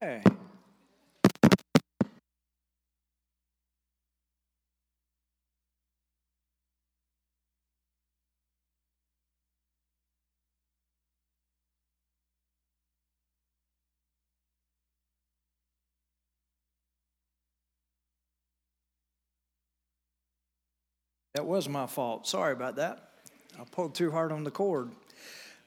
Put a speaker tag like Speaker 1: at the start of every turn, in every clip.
Speaker 1: Hey. That was my fault. Sorry about that. I pulled too hard on the cord.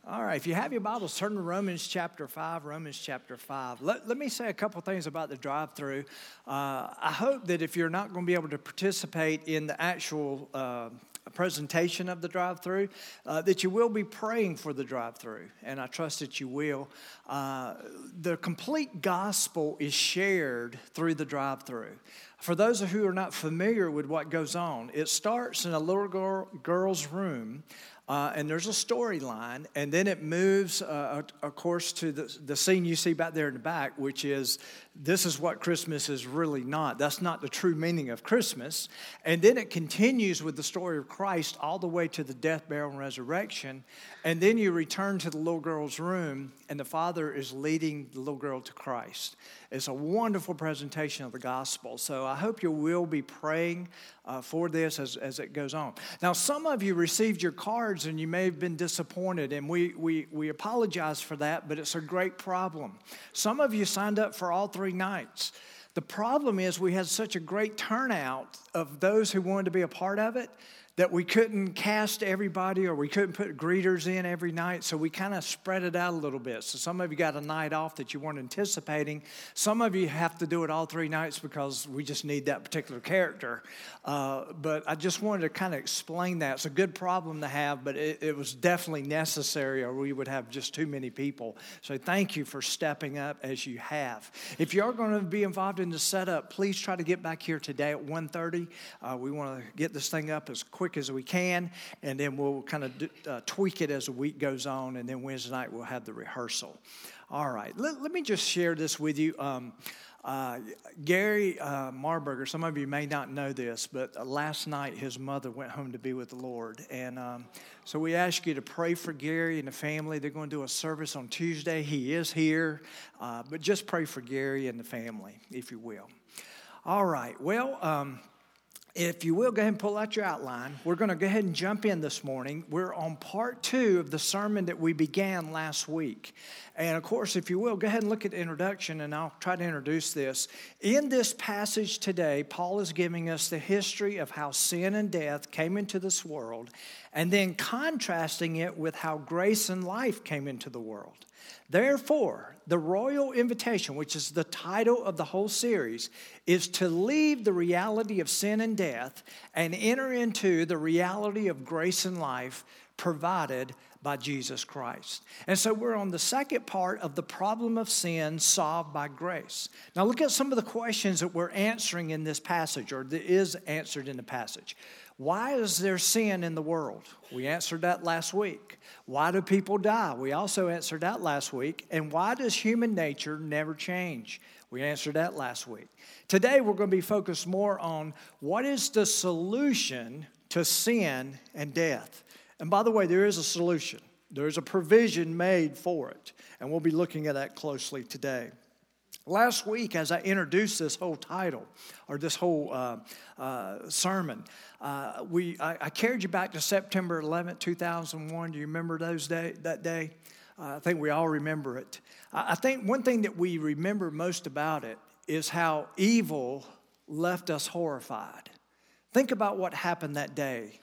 Speaker 1: All right, if you have your Bibles, turn to Romans chapter 5. Romans chapter 5. Let, let me say a couple things about the drive through. Uh, I hope that if you're not going to be able to participate in the actual uh, presentation of the drive through, uh, that you will be praying for the drive through, and I trust that you will. Uh, the complete gospel is shared through the drive through. For those of who are not familiar with what goes on, it starts in a little girl, girl's room uh, and there's a storyline, and then it moves, uh, of course, to the, the scene you see back there in the back, which is this is what Christmas is really not. That's not the true meaning of Christmas. And then it continues with the story of Christ all the way to the death, burial, and resurrection. And then you return to the little girl's room, and the father is leading the little girl to Christ. It's a wonderful presentation of the gospel. So I hope you will be praying uh, for this as, as it goes on. Now, some of you received your cards and you may have been disappointed, and we, we, we apologize for that, but it's a great problem. Some of you signed up for all three nights. The problem is we had such a great turnout of those who wanted to be a part of it that we couldn't cast everybody or we couldn't put greeters in every night, so we kind of spread it out a little bit. So some of you got a night off that you weren't anticipating. Some of you have to do it all three nights because we just need that particular character. Uh, but I just wanted to kind of explain that. It's a good problem to have, but it, it was definitely necessary, or we would have just too many people. So thank you for stepping up as you have. If you are going to be involved in the setup, please try to get back here today at 1.30. Uh, we want to get this thing up as quick as we can, and then we'll kind of uh, tweak it as the week goes on, and then Wednesday night we'll have the rehearsal. All right, let, let me just share this with you. Um, uh, Gary uh, Marburger, some of you may not know this, but last night his mother went home to be with the Lord. And um, so we ask you to pray for Gary and the family. They're going to do a service on Tuesday. He is here, uh, but just pray for Gary and the family, if you will. All right, well, um, if you will, go ahead and pull out your outline. We're going to go ahead and jump in this morning. We're on part two of the sermon that we began last week. And of course, if you will, go ahead and look at the introduction, and I'll try to introduce this. In this passage today, Paul is giving us the history of how sin and death came into this world, and then contrasting it with how grace and life came into the world. Therefore, the royal invitation, which is the title of the whole series, is to leave the reality of sin and death and enter into the reality of grace and life provided by Jesus Christ. And so we're on the second part of the problem of sin solved by grace. Now look at some of the questions that we're answering in this passage, or that is answered in the passage. Why is there sin in the world? We answered that last week. Why do people die? We also answered that last week. And why does human nature never change? We answered that last week. Today, we're going to be focused more on what is the solution to sin and death. And by the way, there is a solution, there's a provision made for it. And we'll be looking at that closely today. Last week, as I introduced this whole title or this whole uh, uh, sermon, uh, we I, I, carried you back to September 11, 2001. Do you remember those day, that day? Uh, I think we all remember it. I, I think one thing that we remember most about it is how evil left us horrified. Think about what happened that day.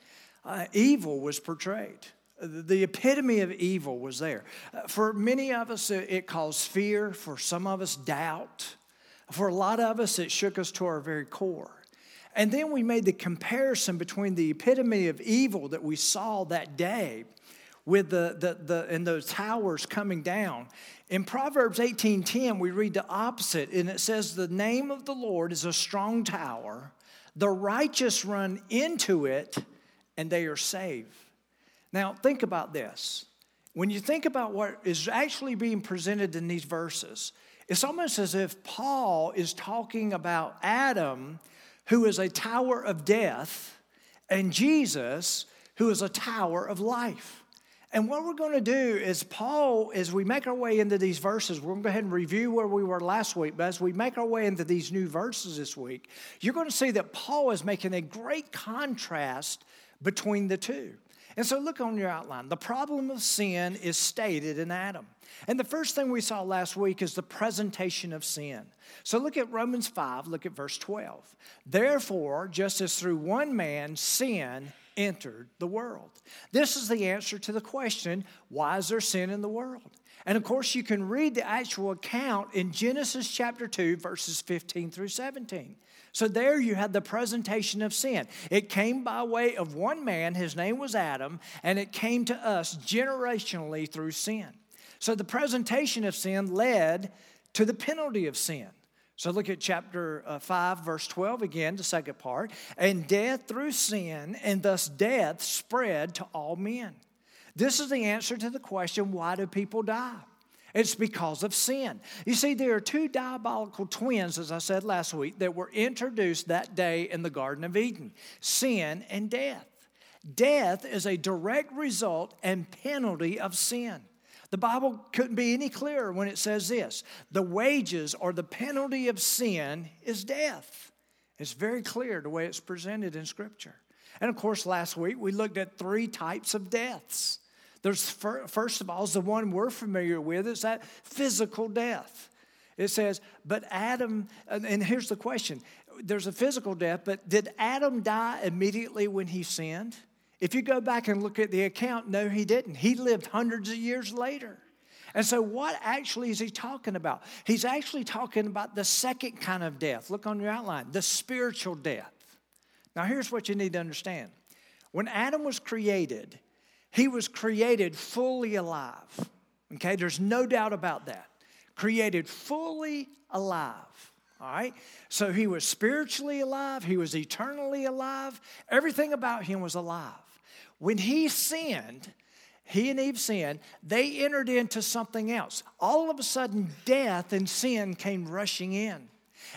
Speaker 1: Uh, evil was portrayed. The epitome of evil was there. Uh, for many of us, it caused fear. For some of us, doubt. For a lot of us, it shook us to our very core. And then we made the comparison between the epitome of evil that we saw that day with the, the, the and those towers coming down. In Proverbs 18:10, we read the opposite, and it says, The name of the Lord is a strong tower, the righteous run into it, and they are saved. Now, think about this. When you think about what is actually being presented in these verses, it's almost as if Paul is talking about Adam, who is a tower of death, and Jesus, who is a tower of life. And what we're going to do is, Paul, as we make our way into these verses, we're going to go ahead and review where we were last week. But as we make our way into these new verses this week, you're going to see that Paul is making a great contrast between the two. And so, look on your outline. The problem of sin is stated in Adam. And the first thing we saw last week is the presentation of sin. So, look at Romans 5, look at verse 12. Therefore, just as through one man sin entered the world. This is the answer to the question why is there sin in the world? And of course, you can read the actual account in Genesis chapter 2, verses 15 through 17. So there you had the presentation of sin. It came by way of one man, his name was Adam, and it came to us generationally through sin. So the presentation of sin led to the penalty of sin. So look at chapter uh, 5, verse 12 again, the second part. And death through sin, and thus death spread to all men. This is the answer to the question why do people die? It's because of sin. You see, there are two diabolical twins, as I said last week, that were introduced that day in the Garden of Eden sin and death. Death is a direct result and penalty of sin. The Bible couldn't be any clearer when it says this the wages or the penalty of sin is death. It's very clear the way it's presented in Scripture. And of course, last week we looked at three types of deaths. There's, first of all, is the one we're familiar with, is that physical death. It says, but Adam, and here's the question there's a physical death, but did Adam die immediately when he sinned? If you go back and look at the account, no, he didn't. He lived hundreds of years later. And so, what actually is he talking about? He's actually talking about the second kind of death. Look on your outline the spiritual death. Now, here's what you need to understand when Adam was created, he was created fully alive. Okay, there's no doubt about that. Created fully alive. All right? So he was spiritually alive, he was eternally alive. Everything about him was alive. When he sinned, he and Eve sinned, they entered into something else. All of a sudden, death and sin came rushing in.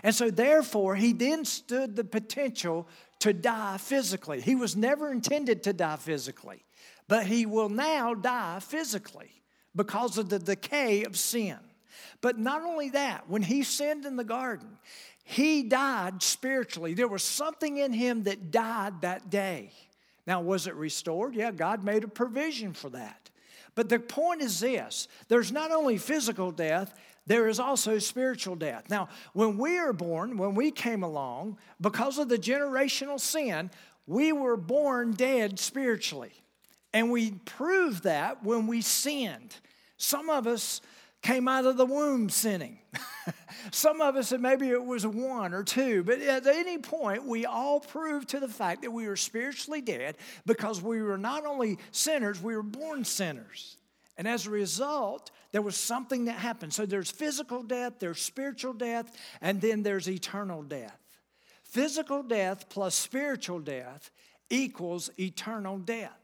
Speaker 1: And so, therefore, he then stood the potential to die physically. He was never intended to die physically, but he will now die physically because of the decay of sin. But not only that, when he sinned in the garden, he died spiritually. There was something in him that died that day. Now, was it restored? Yeah, God made a provision for that. But the point is this there's not only physical death, there is also spiritual death. Now, when we are born, when we came along, because of the generational sin, we were born dead spiritually. And we proved that when we sinned. Some of us came out of the womb sinning. Some of us, maybe it was one or two, but at any point, we all proved to the fact that we were spiritually dead because we were not only sinners, we were born sinners. And as a result, there was something that happened. So there's physical death, there's spiritual death, and then there's eternal death. Physical death plus spiritual death equals eternal death.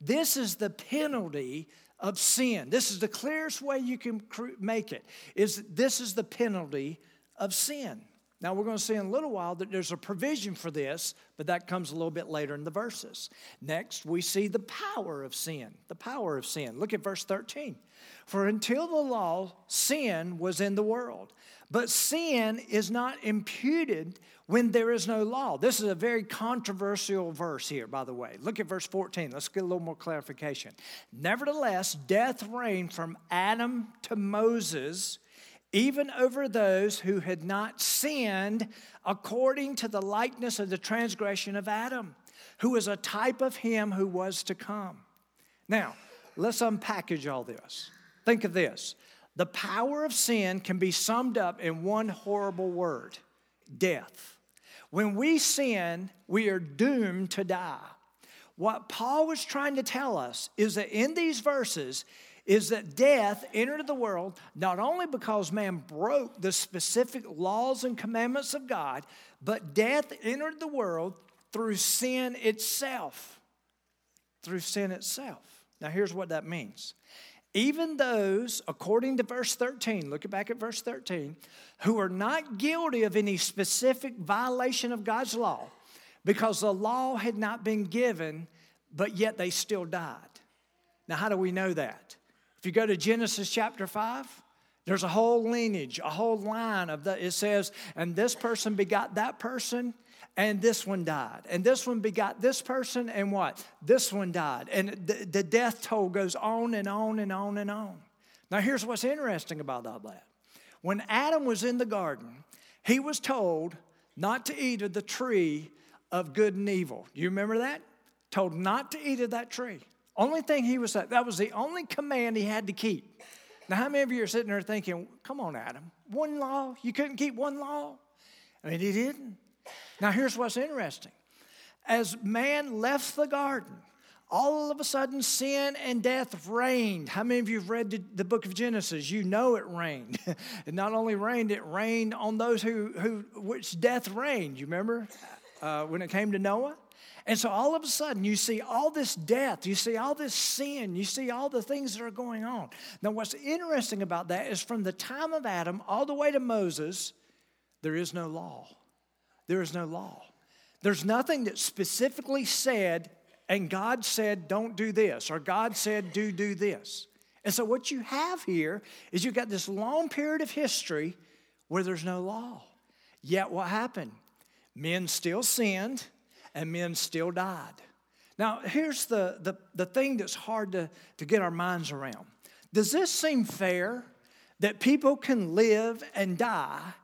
Speaker 1: This is the penalty of sin. This is the clearest way you can make it. Is this is the penalty of sin. Now we're going to see in a little while that there's a provision for this, but that comes a little bit later in the verses. Next, we see the power of sin. The power of sin. Look at verse 13. For until the law, sin was in the world. But sin is not imputed when there is no law. This is a very controversial verse here, by the way. Look at verse 14. Let's get a little more clarification. Nevertheless, death reigned from Adam to Moses, even over those who had not sinned according to the likeness of the transgression of Adam, who was a type of him who was to come. Now, let's unpackage all this. Think of this the power of sin can be summed up in one horrible word death. When we sin, we are doomed to die. What Paul was trying to tell us is that in these verses, is that death entered the world not only because man broke the specific laws and commandments of God, but death entered the world through sin itself. Through sin itself. Now, here's what that means even those, according to verse 13, look back at verse 13, who are not guilty of any specific violation of God's law, because the law had not been given, but yet they still died. Now, how do we know that? If you go to Genesis chapter 5, there's a whole lineage, a whole line of the, it says, and this person begot that person, and this one died. And this one begot this person, and what? This one died. And the, the death toll goes on and on and on and on. Now, here's what's interesting about all that. When Adam was in the garden, he was told not to eat of the tree of good and evil. You remember that? Told not to eat of that tree. Only thing he was that was the only command he had to keep. Now, how many of you are sitting there thinking, come on, Adam, one law? You couldn't keep one law? I mean, he didn't. Now, here's what's interesting. As man left the garden, all of a sudden sin and death reigned. How many of you have read the, book of Genesis? You know it reigned. it not only reigned, it reigned on those who, who which death reigned. You remember uh, when it came to Noah? And so all of a sudden, you see all this death, you see all this sin, you see all the things that are going on. Now, what's interesting about that is from the time of Adam all the way to Moses, there is no law. There is no law. There's nothing that specifically said, and God said, don't do this, or God said, do, do this. And so, what you have here is you've got this long period of history where there's no law. Yet, what happened? Men still sinned and men still died. Now, here's the, the, the thing that's hard to, to get our minds around. Does this seem fair that people can live and die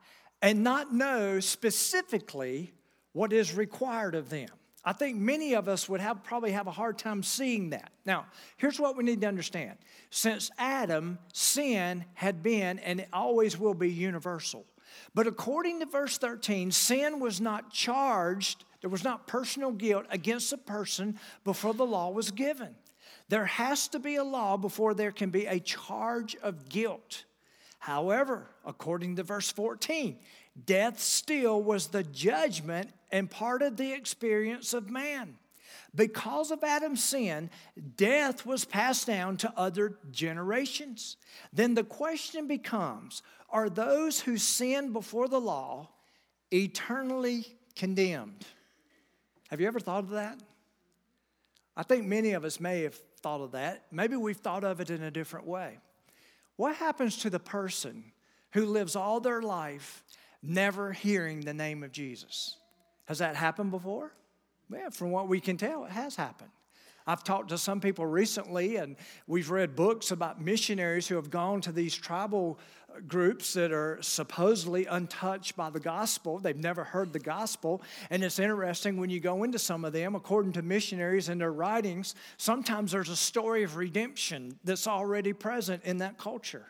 Speaker 1: and not know specifically what is required of them? I think many of us would have probably have a hard time seeing that. Now, here's what we need to understand. Since Adam, sin had been and it always will be universal. But according to verse 13, sin was not charged there was not personal guilt against a person before the law was given. There has to be a law before there can be a charge of guilt. However, according to verse 14, death still was the judgment and part of the experience of man. Because of Adam's sin, death was passed down to other generations. Then the question becomes are those who sinned before the law eternally condemned? Have you ever thought of that? I think many of us may have thought of that. Maybe we've thought of it in a different way. What happens to the person who lives all their life never hearing the name of Jesus? Has that happened before? Yeah, from what we can tell, it has happened. I've talked to some people recently, and we've read books about missionaries who have gone to these tribal uh, groups that are supposedly untouched by the gospel. They've never heard the gospel. And it's interesting when you go into some of them, according to missionaries and their writings, sometimes there's a story of redemption that's already present in that culture.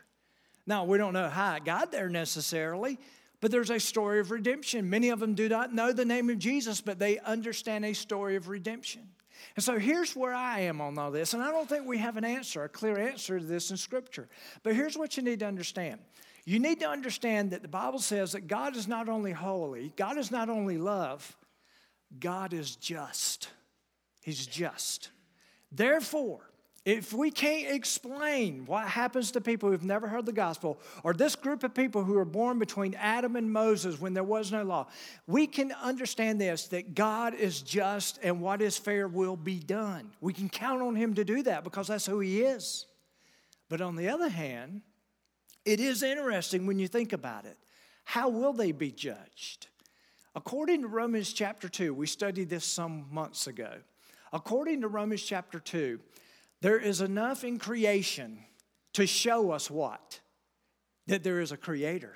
Speaker 1: Now, we don't know how it got there necessarily, but there's a story of redemption. Many of them do not know the name of Jesus, but they understand a story of redemption. And so here's where I am on all this. And I don't think we have an answer, a clear answer to this in Scripture. But here's what you need to understand you need to understand that the Bible says that God is not only holy, God is not only love, God is just. He's just. Therefore, if we can't explain what happens to people who've never heard the gospel, or this group of people who were born between Adam and Moses when there was no law, we can understand this that God is just and what is fair will be done. We can count on Him to do that because that's who He is. But on the other hand, it is interesting when you think about it. How will they be judged? According to Romans chapter 2, we studied this some months ago. According to Romans chapter 2, there is enough in creation to show us what? That there is a creator,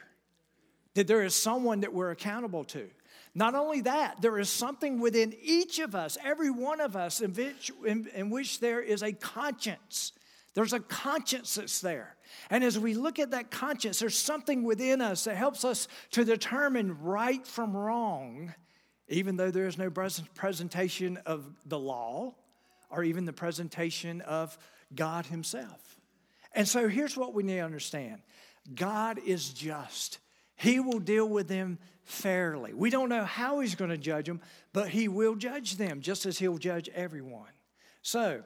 Speaker 1: that there is someone that we're accountable to. Not only that, there is something within each of us, every one of us, in which, in, in which there is a conscience. There's a conscience that's there. And as we look at that conscience, there's something within us that helps us to determine right from wrong, even though there is no presentation of the law or even the presentation of God Himself. And so here's what we need to understand God is just, He will deal with them fairly. We don't know how He's going to judge them, but He will judge them just as He'll judge everyone. So,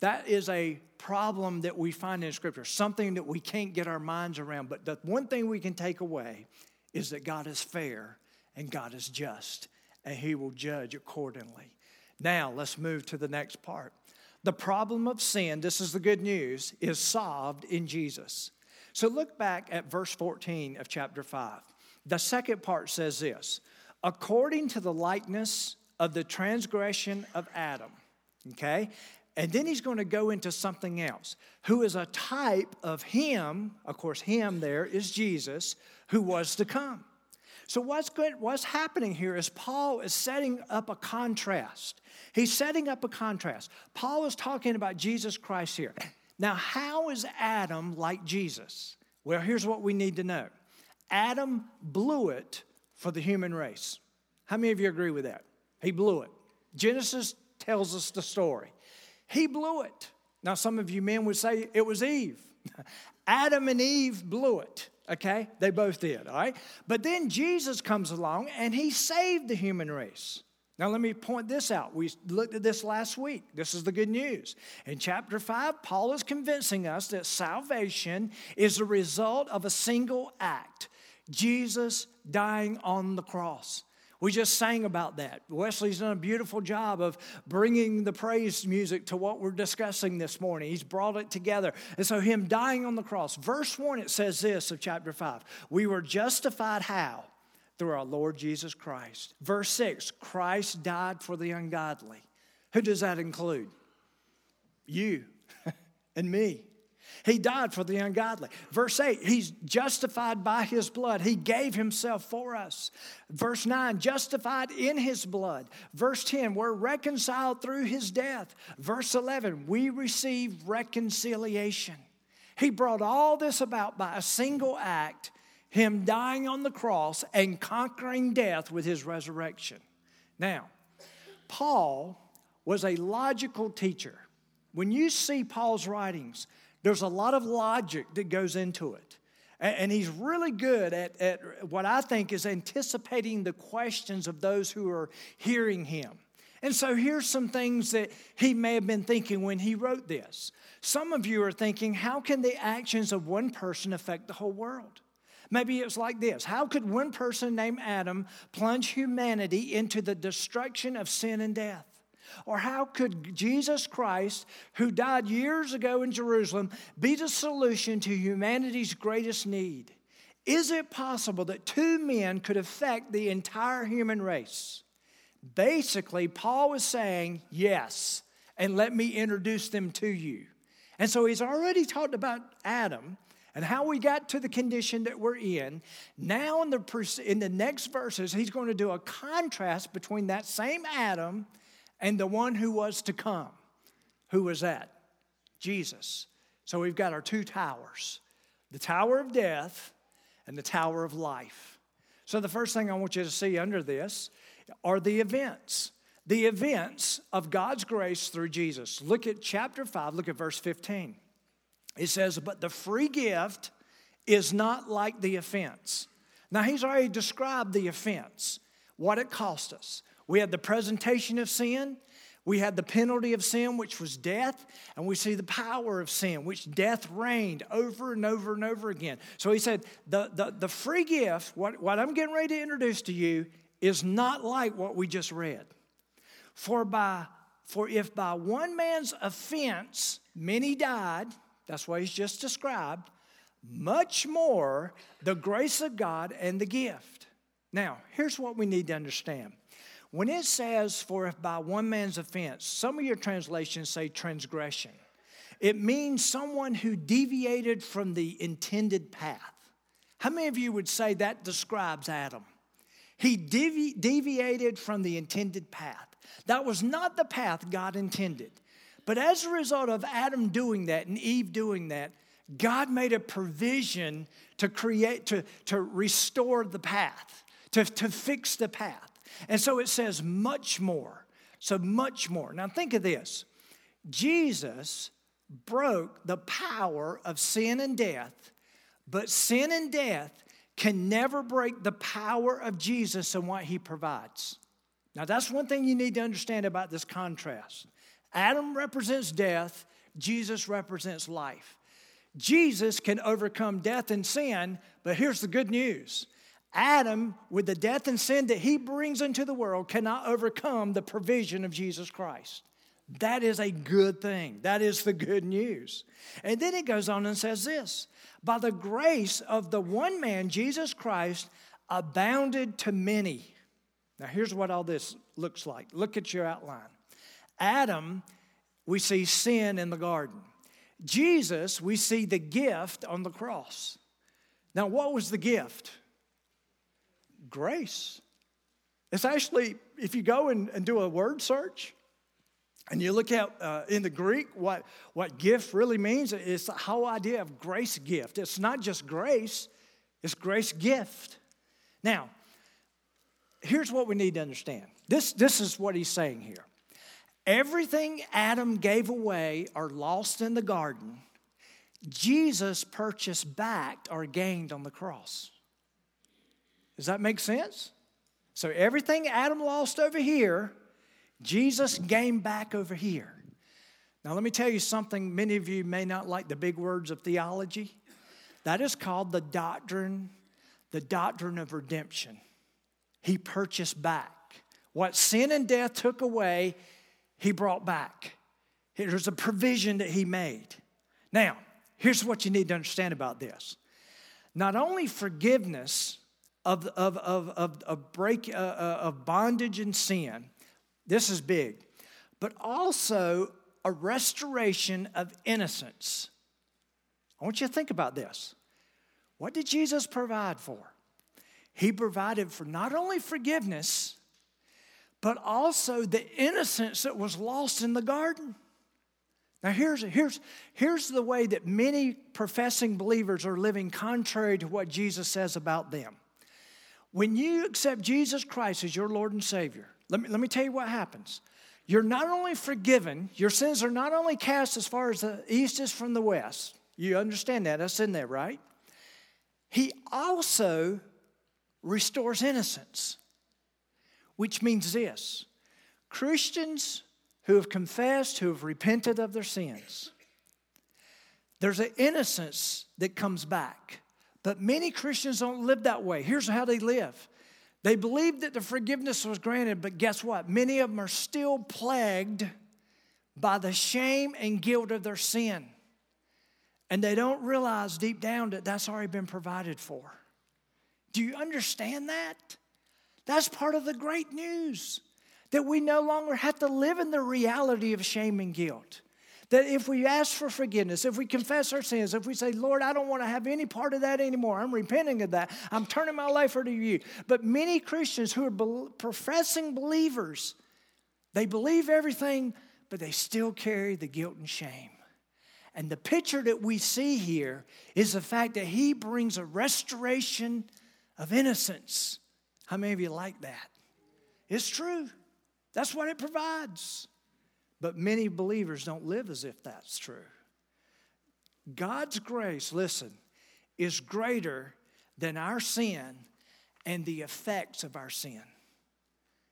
Speaker 1: that is a problem that we find in Scripture, something that we can't get our minds around. But the one thing we can take away is that God is fair and God is just, and He will judge accordingly. Now, let's move to the next part. the problem of sin, this is the good news, is solved in Jesus. So look back at verse 14 of chapter 5. The second part says this according to the likeness of the transgression of Adam. Okay? And then he's going to go into something else, who is a type of him. Of course, him there is Jesus, who was to come. So, what's, good, what's happening here is Paul is setting up a contrast. He's setting up a contrast. Paul is talking about Jesus Christ here. Now, how is Adam like Jesus? Well, here's what we need to know Adam blew it for the human race. How many of you agree with that? He blew it. Genesis tells us the story. He blew it. Now, some of you men would say it was Eve. Adam and Eve blew it, okay? They both did, all right? But then Jesus comes along and he saved the human race. Now, let me point this out. We looked at this last week. This is the good news. In chapter 5, Paul is convincing us that salvation is a result of a single act Jesus dying on the cross. We just sang about that. Wesley's done a beautiful job of bringing the praise music to what we're discussing this morning. He's brought it together. And so, him dying on the cross, verse 1, it says this of chapter 5 We were justified how? Through our Lord Jesus Christ. Verse 6 Christ died for the ungodly. Who does that include? You and me. He died for the ungodly. Verse 8, he's justified by his blood. He gave himself for us. Verse 9, justified in his blood. Verse 10, we're reconciled through his death. Verse 11, we receive reconciliation. He brought all this about by a single act, him dying on the cross and conquering death with his resurrection. Now, Paul was a logical teacher. When you see Paul's writings, there's a lot of logic that goes into it. And he's really good at, at what I think is anticipating the questions of those who are hearing him. And so here's some things that he may have been thinking when he wrote this. Some of you are thinking, how can the actions of one person affect the whole world? Maybe it's like this How could one person named Adam plunge humanity into the destruction of sin and death? Or how could Jesus Christ, who died years ago in Jerusalem, be the solution to humanity's greatest need? Is it possible that two men could affect the entire human race? Basically, Paul was saying, yes, and let me introduce them to you. And so he's already talked about Adam and how we got to the condition that we're in. Now, in the, in the next verses, he's going to do a contrast between that same Adam and the one who was to come. Who was that? Jesus. So we've got our two towers the tower of death and the tower of life. So the first thing I want you to see under this are the events. The events of God's grace through Jesus. Look at chapter 5, look at verse 15. It says, But the free gift is not like the offense. Now, he's already described the offense, what it cost us. We had the presentation of sin, we had the penalty of sin, which was death, and we see the power of sin, which death reigned over and over and over again. So he said, the, the, the free gift, what, what I'm getting ready to introduce to you, is not like what we just read. For by for if by one man's offense many died, that's what he's just described, much more the grace of God and the gift. Now, here's what we need to understand. When it says, for if by one man's offense, some of your translations say transgression, it means someone who deviated from the intended path. How many of you would say that describes Adam? He devi- deviated from the intended path. That was not the path God intended. But as a result of Adam doing that and Eve doing that, God made a provision to create, to, to restore the path, to, to fix the path. And so it says much more. So much more. Now think of this Jesus broke the power of sin and death, but sin and death can never break the power of Jesus and what he provides. Now, that's one thing you need to understand about this contrast. Adam represents death, Jesus represents life. Jesus can overcome death and sin, but here's the good news Adam, with the death and sin that he brings into the world, cannot overcome the provision of Jesus Christ. That is a good thing. That is the good news. And then it goes on and says this By the grace of the one man, Jesus Christ, abounded to many. Now, here's what all this looks like. Look at your outline. Adam, we see sin in the garden. Jesus, we see the gift on the cross. Now, what was the gift? Grace. It's actually, if you go and, and do a word search, and you look at uh, in the Greek what, what gift really means, it's the whole idea of grace gift. It's not just grace, it's grace gift. Now, here's what we need to understand this, this is what he's saying here. Everything Adam gave away or lost in the garden, Jesus purchased back or gained on the cross. Does that make sense? So everything Adam lost over here, Jesus gained back over here. Now, let me tell you something. Many of you may not like the big words of theology. That is called the doctrine, the doctrine of redemption. He purchased back. What sin and death took away, he brought back. There's a provision that he made. Now, here's what you need to understand about this. Not only forgiveness of, of, of, of, of break, uh, uh, of bondage and sin, this is big, but also a restoration of innocence. I want you to think about this. What did Jesus provide for? He provided for not only forgiveness, but also the innocence that was lost in the garden. Now, here's, here's, here's the way that many professing believers are living contrary to what Jesus says about them. When you accept Jesus Christ as your Lord and Savior, let me, let me tell you what happens. You're not only forgiven, your sins are not only cast as far as the east is from the west. You understand that? That's in there, right? He also restores innocence, which means this Christians who have confessed, who have repented of their sins, there's an innocence that comes back. But many Christians don't live that way. Here's how they live they believe that the forgiveness was granted, but guess what? Many of them are still plagued by the shame and guilt of their sin. And they don't realize deep down that that's already been provided for. Do you understand that? That's part of the great news that we no longer have to live in the reality of shame and guilt. That if we ask for forgiveness, if we confess our sins, if we say, Lord, I don't want to have any part of that anymore, I'm repenting of that, I'm turning my life over to you. But many Christians who are professing believers, they believe everything, but they still carry the guilt and shame. And the picture that we see here is the fact that he brings a restoration of innocence. How many of you like that? It's true. That's what it provides. But many believers don't live as if that's true. God's grace, listen, is greater than our sin and the effects of our sin.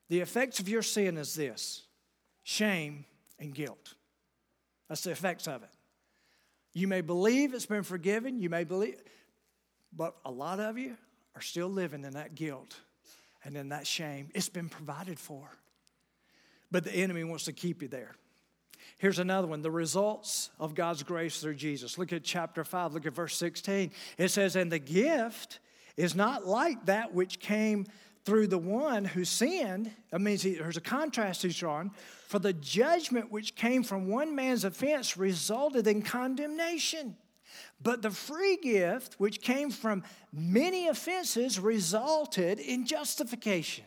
Speaker 1: The effects of your sin is this shame and guilt. That's the effects of it. You may believe it's been forgiven, you may believe, but a lot of you are still living in that guilt and in that shame. It's been provided for. But the enemy wants to keep you there. Here's another one the results of God's grace through Jesus. Look at chapter 5, look at verse 16. It says, And the gift is not like that which came through the one who sinned. That means there's a contrast he's drawn. For the judgment which came from one man's offense resulted in condemnation. But the free gift which came from many offenses resulted in justification.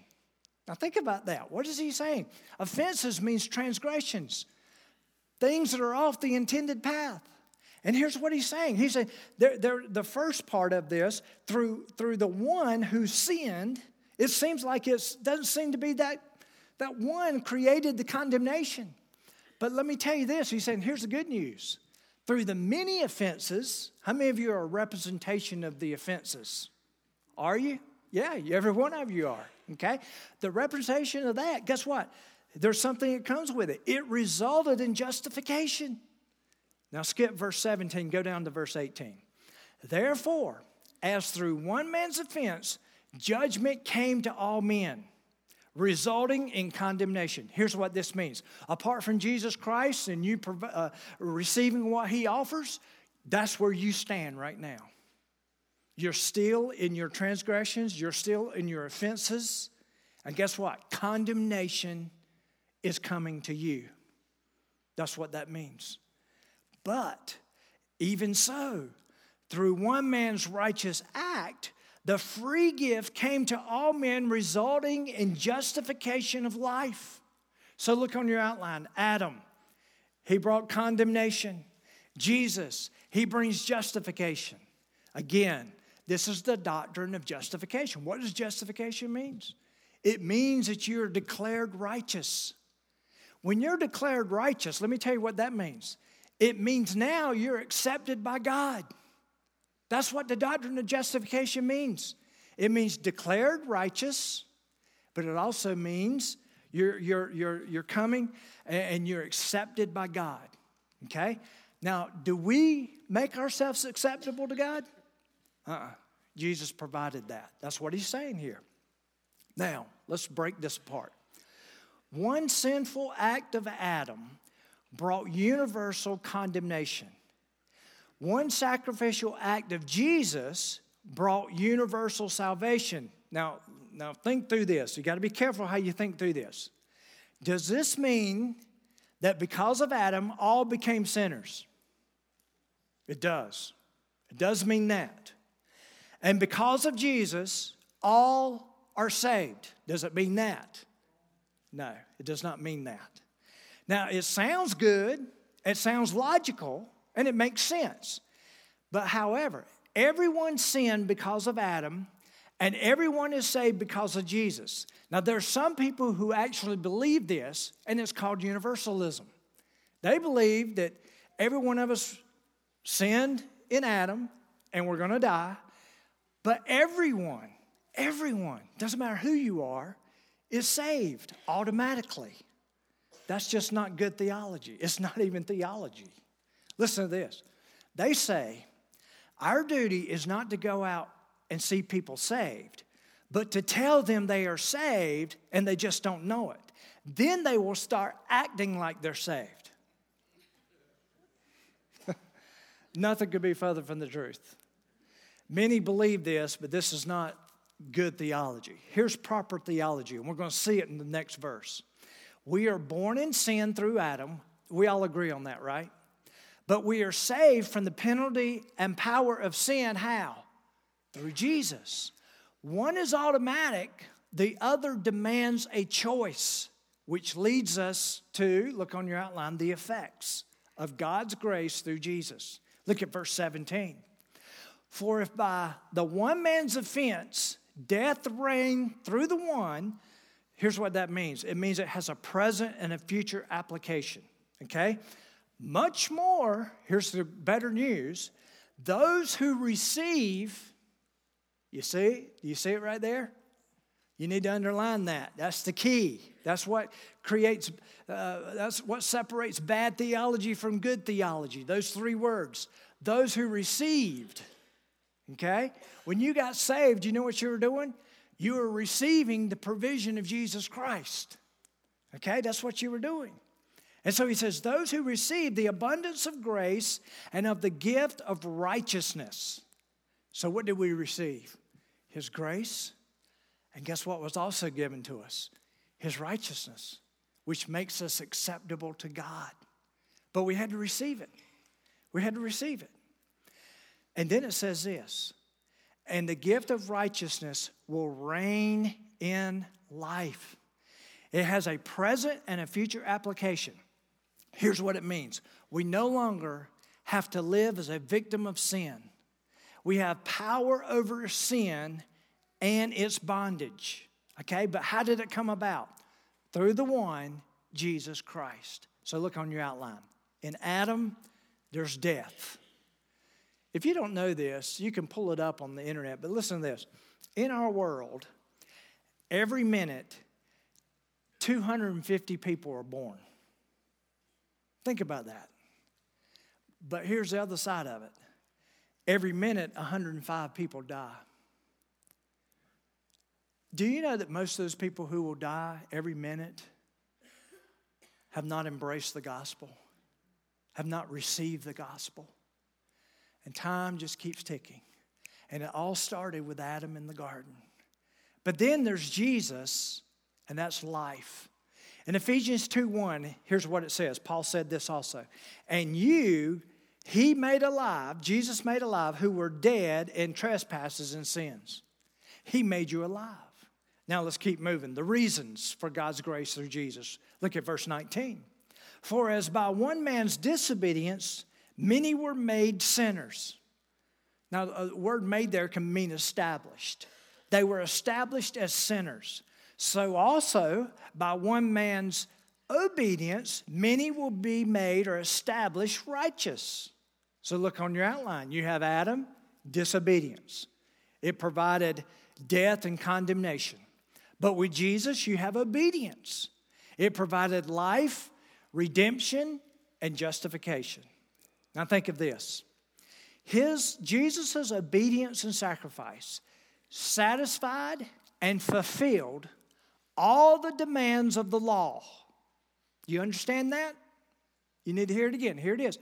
Speaker 1: Now, think about that. What is he saying? Offenses means transgressions, things that are off the intended path. And here's what he's saying. He's saying they're, they're, the first part of this, through, through the one who sinned, it seems like it doesn't seem to be that, that one created the condemnation. But let me tell you this. He's saying, here's the good news. Through the many offenses, how many of you are a representation of the offenses? Are you? Yeah, every one of you are. Okay? The representation of that, guess what? There's something that comes with it. It resulted in justification. Now skip verse 17, go down to verse 18. Therefore, as through one man's offense, judgment came to all men. resulting in condemnation. Here's what this means apart from Jesus Christ and you uh, receiving what he offers, that's where you stand right now. You're still in your transgressions, you're still in your offenses. And guess what? Condemnation is coming to you. That's what that means. But even so, through one man's righteous act, the free gift came to all men, resulting in justification of life. So look on your outline Adam, he brought condemnation. Jesus, he brings justification. Again, this is the doctrine of justification. What does justification mean? It means that you're declared righteous. When you're declared righteous, let me tell you what that means. It means now you're accepted by God. That's what the doctrine of justification means. It means declared righteous, but it also means you're, you're, you're, you're coming and you're accepted by God. Okay? Now, do we make ourselves acceptable to God? Uh uh-uh. Jesus provided that. That's what he's saying here. Now, let's break this apart. One sinful act of Adam brought universal condemnation. One sacrificial act of Jesus brought universal salvation. Now, now think through this. You got to be careful how you think through this. Does this mean that because of Adam, all became sinners? It does. It does mean that. And because of Jesus, all are saved. Does it mean that? No, it does not mean that. Now, it sounds good, it sounds logical, and it makes sense. But however, everyone sinned because of Adam, and everyone is saved because of Jesus. Now, there are some people who actually believe this, and it's called universalism. They believe that every one of us sinned in Adam, and we're going to die, but everyone, everyone, doesn't matter who you are, is saved automatically. That's just not good theology. It's not even theology. Listen to this. They say our duty is not to go out and see people saved, but to tell them they are saved and they just don't know it. Then they will start acting like they're saved. Nothing could be further from the truth. Many believe this, but this is not good theology. Here's proper theology, and we're going to see it in the next verse. We are born in sin through Adam. We all agree on that, right? But we are saved from the penalty and power of sin. How? Through Jesus. One is automatic, the other demands a choice, which leads us to look on your outline the effects of God's grace through Jesus. Look at verse 17. For if by the one man's offense death reigned through the one, here's what that means it means it has a present and a future application. Okay? Much more, here's the better news those who receive, you see, you see it right there? You need to underline that. That's the key. That's what creates, uh, that's what separates bad theology from good theology. Those three words. Those who received, okay? When you got saved, you know what you were doing? You were receiving the provision of Jesus Christ, okay? That's what you were doing. And so he says, Those who receive the abundance of grace and of the gift of righteousness. So, what did we receive? His grace. And guess what was also given to us? His righteousness, which makes us acceptable to God. But we had to receive it. We had to receive it. And then it says this and the gift of righteousness will reign in life. It has a present and a future application. Here's what it means we no longer have to live as a victim of sin, we have power over sin and its bondage. Okay, but how did it come about? Through the one, Jesus Christ. So look on your outline. In Adam, there's death. If you don't know this, you can pull it up on the internet, but listen to this. In our world, every minute, 250 people are born. Think about that. But here's the other side of it every minute, 105 people die. Do you know that most of those people who will die every minute have not embraced the gospel, have not received the gospel? And time just keeps ticking. And it all started with Adam in the garden. But then there's Jesus, and that's life. In Ephesians 2 1, here's what it says. Paul said this also. And you, he made alive, Jesus made alive, who were dead in trespasses and sins. He made you alive. Now let's keep moving. The reasons for God's grace through Jesus. Look at verse 19. For as by one man's disobedience, many were made sinners. Now, uh, the word made there can mean established. They were established as sinners. So, also, by one man's obedience, many will be made or established righteous. So, look on your outline. You have Adam, disobedience. It provided death and condemnation. But with Jesus, you have obedience. It provided life, redemption, and justification. Now, think of this. His Jesus' obedience and sacrifice satisfied and fulfilled all the demands of the law. You understand that? You need to hear it again. Here it is.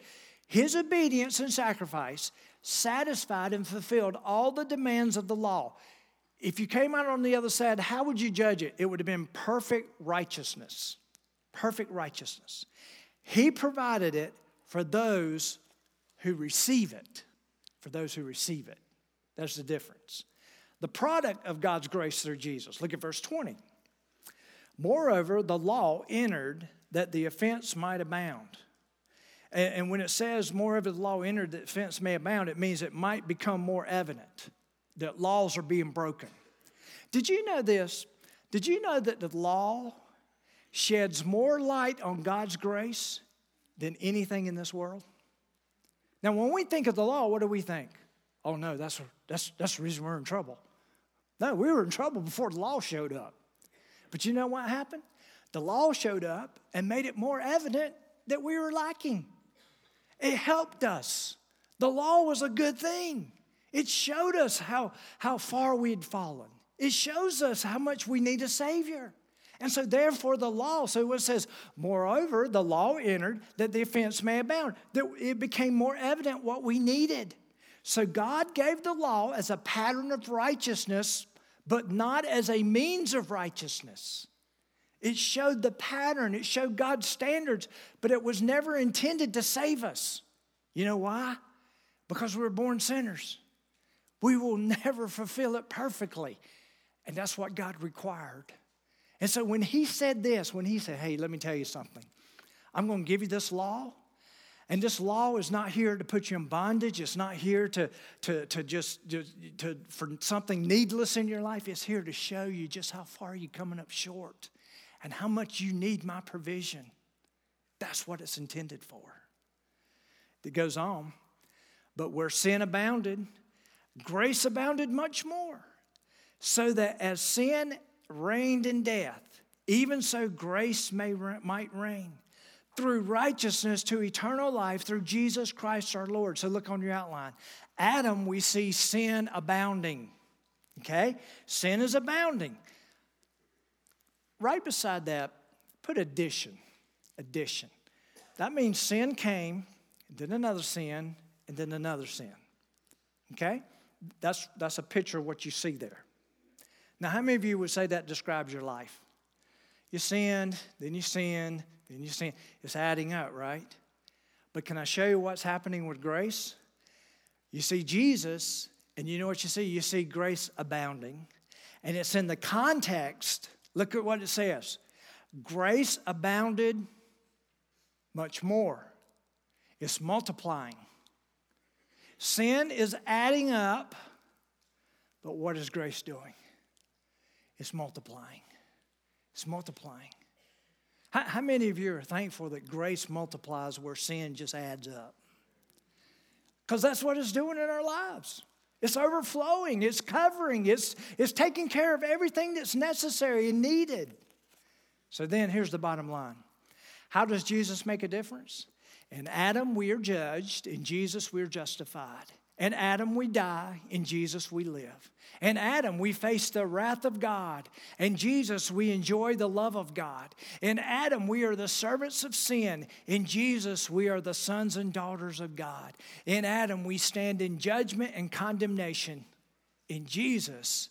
Speaker 1: His obedience and sacrifice satisfied and fulfilled all the demands of the law. If you came out on the other side, how would you judge it? It would have been perfect righteousness. Perfect righteousness. He provided it for those who receive it. For those who receive it. That's the difference. The product of God's grace through Jesus. Look at verse 20. Moreover, the law entered that the offense might abound. And, when it says, moreover, the law entered that offense may abound, it means it might become more evident that laws are being broken. Did you know this? Did you know that the law sheds more light on God's grace than anything in this world? Now, when we think of the law, what do we think? Oh, no, that's, that's, that's the reason we're in trouble. No, we were in trouble before the law showed up. But you know what happened? The law showed up and made it more evident that we were lacking. It helped us. The law was a good thing. It showed us how, how far we had fallen. It shows us how much we need a Savior. And so, therefore, the law, so it says, moreover, the law entered that the offense may abound, that it became more evident what we needed. So, God gave the law as a pattern of righteousness but not as a means of righteousness. It showed the pattern, it showed God's standards, but it was never intended to save us. You know why? Because we were born sinners. We will never fulfill it perfectly. And that's what God required. And so when He said this, when He said, Hey, let me tell you something, I'm going to give you this law, and this law is not here to put you in bondage. It's not here to, to, to just, to, to, for something needless in your life. It's here to show you just how far you're coming up short and how much you need my provision. That's what it's intended for. It goes on. But where sin abounded, grace abounded much more. So that as sin reigned in death, even so grace may, might reign through righteousness to eternal life through Jesus Christ our Lord. So look on your outline. Adam, we see sin abounding. Okay? Sin is abounding. Right beside that, put addition. Addition. That means sin came, then another sin, and then another sin. Okay? That's, that's a picture of what you see there. Now, how many of you would say that describes your life? You sinned, then you sinned, then you see it's adding up, right? But can I show you what's happening with grace? You see Jesus, and you know what you see? You see grace abounding. And it's in the context, look at what it says grace abounded much more, it's multiplying. Sin is adding up, but what is grace doing? It's multiplying. It's multiplying. How, how many of you are thankful that grace multiplies where sin just adds up? Because that's what it's doing in our lives. It's overflowing, it's covering, it's, it's taking care of everything that's necessary and needed. So then here's the bottom line How does Jesus make a difference? In Adam, we are judged, in Jesus, we are justified. In Adam, we die. In Jesus, we live. In Adam, we face the wrath of God. In Jesus, we enjoy the love of God. In Adam, we are the servants of sin. In Jesus, we are the sons and daughters of God. In Adam, we stand in judgment and condemnation. In Jesus,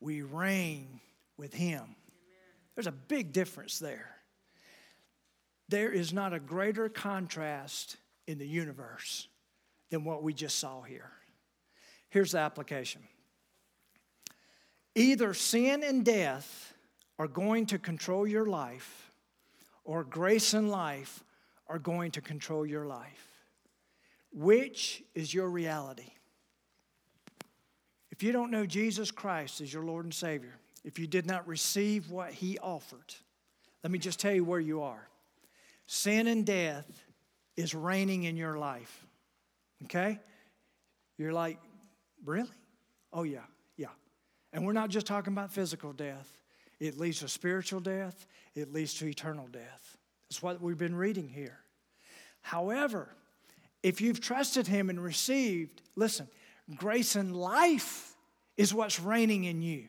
Speaker 1: we reign with Him. There's a big difference there. There is not a greater contrast in the universe than what we just saw here. Here's the application either sin and death are going to control your life, or grace and life are going to control your life. Which is your reality? If you don't know Jesus Christ as your Lord and Savior, if you did not receive what He offered, let me just tell you where you are. Sin and death is reigning in your life. Okay? You're like, really? Oh, yeah, yeah. And we're not just talking about physical death, it leads to spiritual death, it leads to eternal death. That's what we've been reading here. However, if you've trusted Him and received, listen, grace and life is what's reigning in you.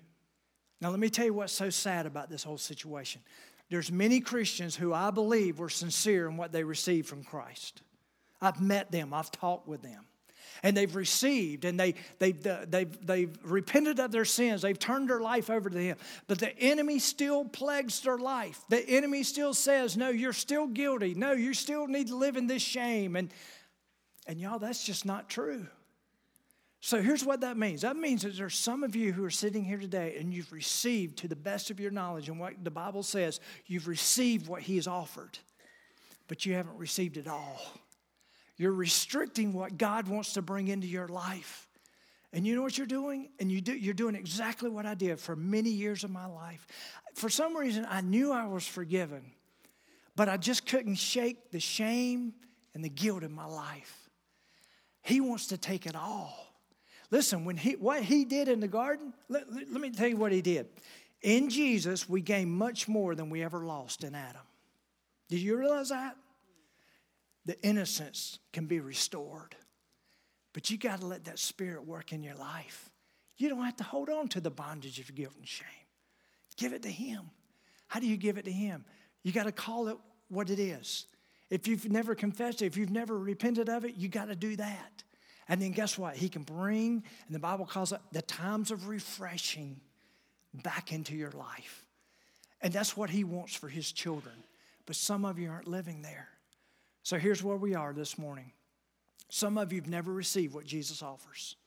Speaker 1: Now, let me tell you what's so sad about this whole situation. There's many Christians who I believe were sincere in what they received from Christ. I've met them, I've talked with them. And they've received and they, they, they've, they've repented of their sins. They've turned their life over to Him. But the enemy still plagues their life. The enemy still says, No, you're still guilty. No, you still need to live in this shame. And, and y'all, that's just not true. So here's what that means that means that there's some of you who are sitting here today and you've received, to the best of your knowledge, and what the Bible says, you've received what He has offered, but you haven't received it all. You're restricting what God wants to bring into your life. And you know what you're doing? And you do, you're doing exactly what I did for many years of my life. For some reason, I knew I was forgiven, but I just couldn't shake the shame and the guilt in my life. He wants to take it all. Listen, when he, what he did in the garden, let, let, let me tell you what he did. In Jesus, we gain much more than we ever lost in Adam. Did you realize that? The innocence can be restored. But you got to let that spirit work in your life. You don't have to hold on to the bondage of guilt and shame. Give it to Him. How do you give it to Him? You got to call it what it is. If you've never confessed it, if you've never repented of it, you got to do that. And then guess what? He can bring, and the Bible calls it the times of refreshing back into your life. And that's what He wants for His children. But some of you aren't living there. So here's where we are this morning. Some of you have never received what Jesus offers.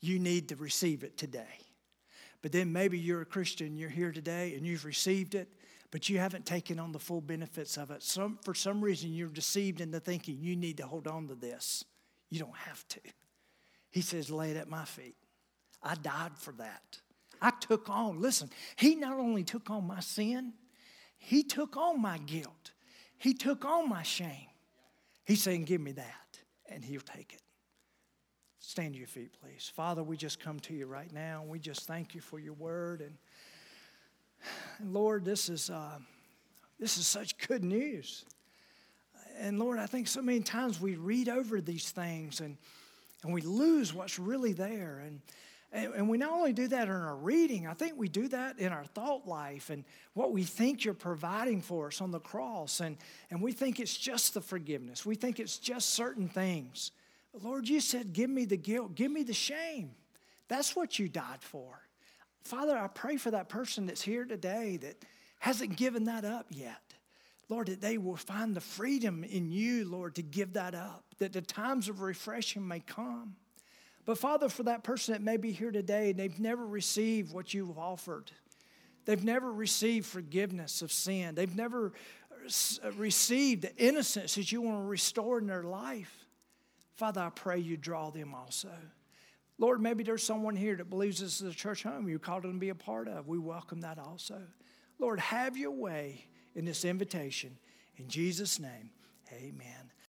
Speaker 1: You need to receive it today. But then maybe you're a Christian, you're here today, and you've received it, but you haven't taken on the full benefits of it. Some, for some reason, you're deceived into thinking you need to hold on to this. You don't have to. He says, lay it at my feet. I died for that. I took on, listen, he not only took on my sin, he took on my guilt, he took on my shame. He's saying, Give me that, and he'll take it. Stand to your feet, please. Father, we just come to you right now. We just thank you for your word. And, and Lord, this is, uh, this is such good news. And Lord, I think so many times we read over these things and and we lose what's really there. And, and, and we not only do that in our reading, I think we do that in our thought life and what we think you're providing for us on the cross. And, and we think it's just the forgiveness, we think it's just certain things. But Lord, you said, Give me the guilt, give me the shame. That's what you died for. Father, I pray for that person that's here today that hasn't given that up yet. Lord, that they will find the freedom in you, Lord, to give that up, that the times of refreshing may come. But Father, for that person that may be here today and they've never received what you've offered, they've never received forgiveness of sin, they've never received the innocence that you want to restore in their life, Father, I pray you draw them also. Lord, maybe there's someone here that believes this is a church home you called them to be a part of. We welcome that also. Lord, have your way in this invitation. In Jesus' name, amen.